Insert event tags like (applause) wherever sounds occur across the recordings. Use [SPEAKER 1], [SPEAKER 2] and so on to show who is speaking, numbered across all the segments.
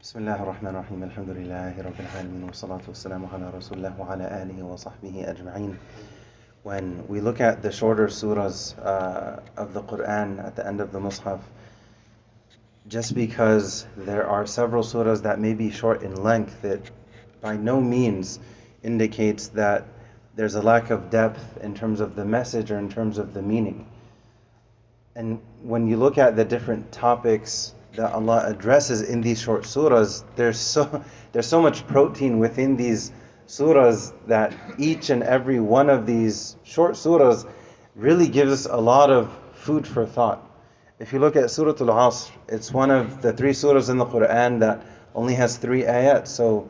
[SPEAKER 1] بسم الله الرحمن الرحيم الحمد لله رب العالمين والصلاة والسلام على رسول الله وعلى آله وصحبه أجمعين When we look at the shorter surahs uh, of the Quran at the end of the Mus'haf, just because there are several surahs that may be short in length, it by no means indicates that there's a lack of depth in terms of the message or in terms of the meaning. And when you look at the different topics that Allah addresses in these short surahs, there's so (laughs) there's so much protein within these surahs that each and every one of these short surahs really gives us a lot of food for thought. If you look at Surah Al-Asr, it's one of the three surahs in the Quran that only has three ayat. So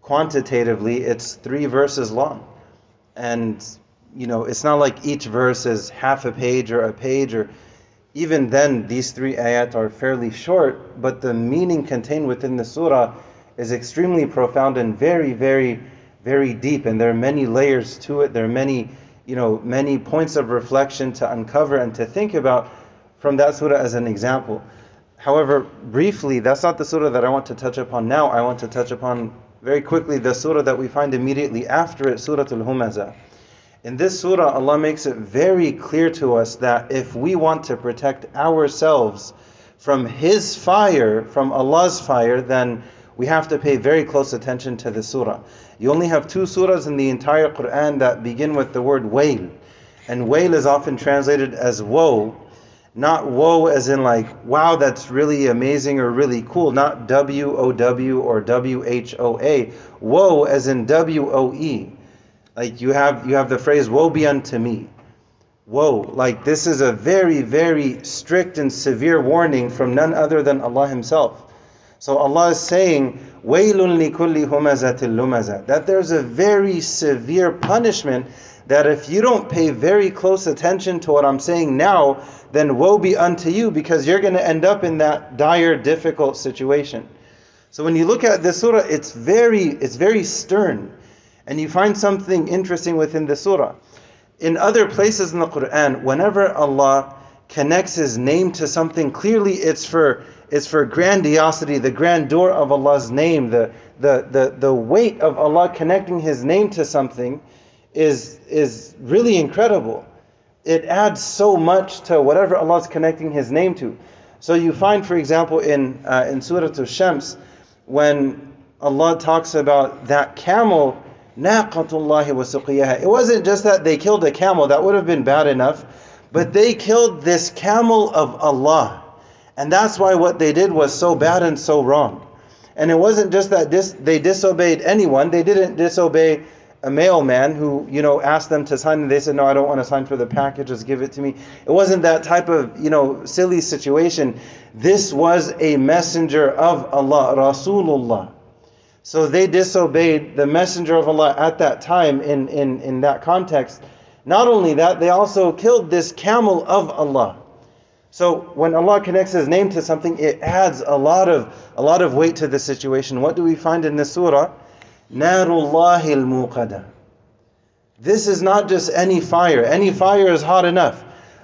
[SPEAKER 1] quantitatively, it's three verses long. And you know, it's not like each verse is half a page or a page or even then these three ayat are fairly short, but the meaning contained within the surah is extremely profound and very, very, very deep. And there are many layers to it. There are many, you know, many points of reflection to uncover and to think about from that surah as an example. However, briefly, that's not the surah that I want to touch upon now. I want to touch upon very quickly the surah that we find immediately after it, Surah Al-Humazah. In this surah, Allah makes it very clear to us that if we want to protect ourselves from His fire, from Allah's fire, then we have to pay very close attention to the surah. You only have two surahs in the entire Quran that begin with the word wail. And wail is often translated as woe, not woe as in like, wow, that's really amazing or really cool, not W O W or W H O A. Woe as in W O E. Like you have you have the phrase woe be unto me. Woe. Like this is a very, very strict and severe warning from none other than Allah Himself. So Allah is saying, Wailun likulli humazatil lumaza. That there's a very severe punishment that if you don't pay very close attention to what I'm saying now, then woe be unto you because you're going to end up in that dire, difficult situation. So when you look at this surah, it's very, it's very stern. And you find something interesting within the surah. In other places in the Quran, whenever Allah connects His name to something, clearly it's for it's for grandiosity, the grandeur of Allah's name, the, the, the, the weight of Allah connecting His name to something is, is really incredible. It adds so much to whatever Allah is connecting His name to. So you find, for example, in, uh, in Surah Al-Shams, when Allah talks about that camel It wasn't just that they killed a camel, that would have been bad enough, but they killed this camel of Allah. And that's why what they did was so bad and so wrong. And it wasn't just that dis- they disobeyed anyone, they didn't disobey a mailman who, you know, asked them to sign and they said, No, I don't want to sign for the package, just give it to me. It wasn't that type of, you know, silly situation. This was a messenger of Allah, Rasulullah. So they disobeyed the messenger of Allah at that time in, in, in that context. Not only that, they also killed this camel of Allah. So when Allah connects His name to something, it adds a lot of a lot of weight to the situation. What do we find in this surah? Narullahi al This is not just any fire. Any fire is hot enough.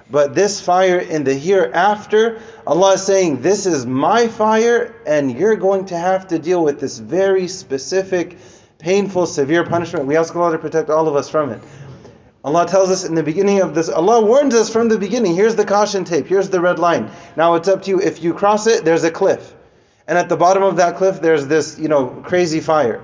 [SPEAKER 1] But this fire in the hereafter, Allah is saying, This is my fire, and you're going to have to deal with this very specific, painful, severe punishment. We ask Allah to protect all of us from it. Allah tells us in the beginning of this, Allah warns us from the beginning. Here's the caution tape, here's the red line. Now it's up to you. If you cross it, there's a cliff. And at the bottom of that cliff, there's this, you know, crazy fire.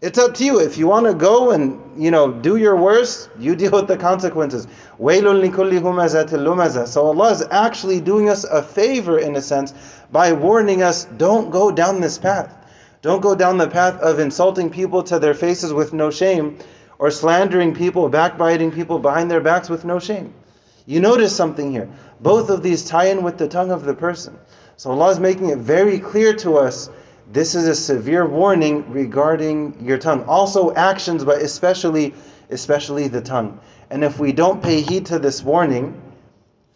[SPEAKER 1] It's up to you. If you want to go and, you know, do your worst, you (laughs) deal with the consequences. So Allah is actually doing us a favor in a sense by warning us, don't go down this path. Don't go down the path of insulting people to their faces with no shame or slandering people, backbiting people behind their backs with no shame. You notice something here. Both of these tie in with the tongue of the person. So Allah is making it very clear to us this is a severe warning regarding your tongue. Also actions, but especially especially the tongue. And if we don't pay heed to this warning,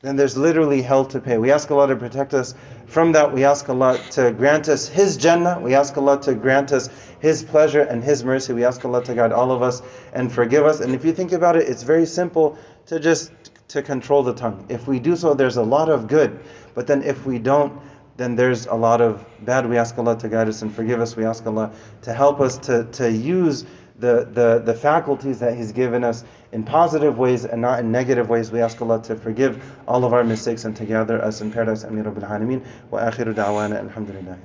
[SPEAKER 1] then there's literally hell to pay. We ask Allah to protect us from that. We ask Allah to grant us His Jannah. We ask Allah to grant us His pleasure and His mercy. We ask Allah to guide all of us and forgive us. And if you think about it, it's very simple to just to control the tongue. If we do so, there's a lot of good. But then if we don't, then there's a lot of bad. We ask Allah to guide us and forgive us. We ask Allah to help us to, to use the, the, the faculties that He's given us in positive ways and not in negative ways. We ask Allah to forgive all of our mistakes and to gather us in paradise. Ameen Rabbil Alameen. Wa akhiru da'wana. Alhamdulillah.